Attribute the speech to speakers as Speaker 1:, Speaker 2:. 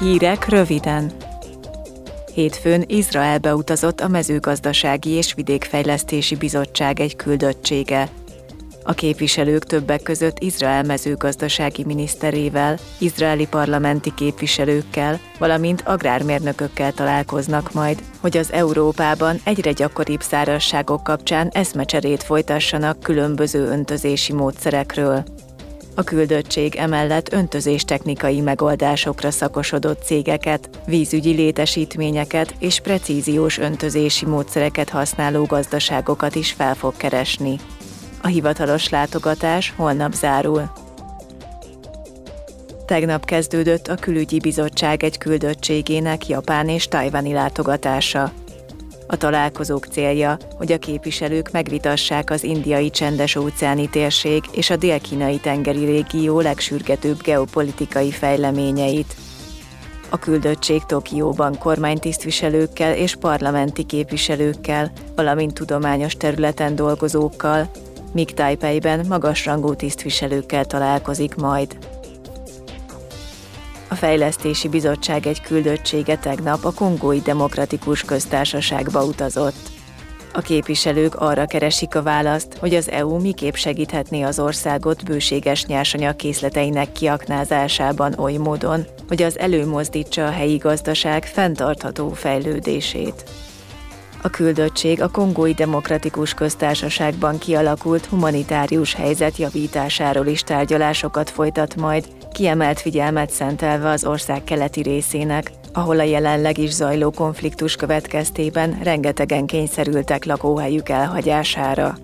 Speaker 1: Hírek röviden. Hétfőn Izraelbe utazott a mezőgazdasági és vidékfejlesztési bizottság egy küldöttsége. A képviselők többek között Izrael mezőgazdasági miniszterével, izraeli parlamenti képviselőkkel, valamint agrármérnökökkel találkoznak majd, hogy az Európában egyre gyakoribb szárazságok kapcsán eszmecserét folytassanak különböző öntözési módszerekről. A küldöttség emellett öntözés technikai megoldásokra szakosodott cégeket, vízügyi létesítményeket és precíziós öntözési módszereket használó gazdaságokat is fel fog keresni. A hivatalos látogatás holnap zárul. Tegnap kezdődött a külügyi bizottság egy küldöttségének japán és tajvani látogatása. A találkozók célja, hogy a képviselők megvitassák az indiai csendes óceáni térség és a dél-kínai tengeri régió legsürgetőbb geopolitikai fejleményeit. A küldöttség Tokióban kormánytisztviselőkkel és parlamenti képviselőkkel, valamint tudományos területen dolgozókkal, míg Taipeiben magasrangú tisztviselőkkel találkozik majd. A Fejlesztési Bizottság egy küldöttsége tegnap a Kongói Demokratikus Köztársaságba utazott. A képviselők arra keresik a választ, hogy az EU miképp segíthetné az országot bőséges nyersanyag készleteinek kiaknázásában oly módon, hogy az előmozdítsa a helyi gazdaság fenntartható fejlődését. A küldöttség a Kongói Demokratikus Köztársaságban kialakult humanitárius helyzet javításáról is tárgyalásokat folytat majd, kiemelt figyelmet szentelve az ország keleti részének, ahol a jelenleg is zajló konfliktus következtében rengetegen kényszerültek lakóhelyük elhagyására.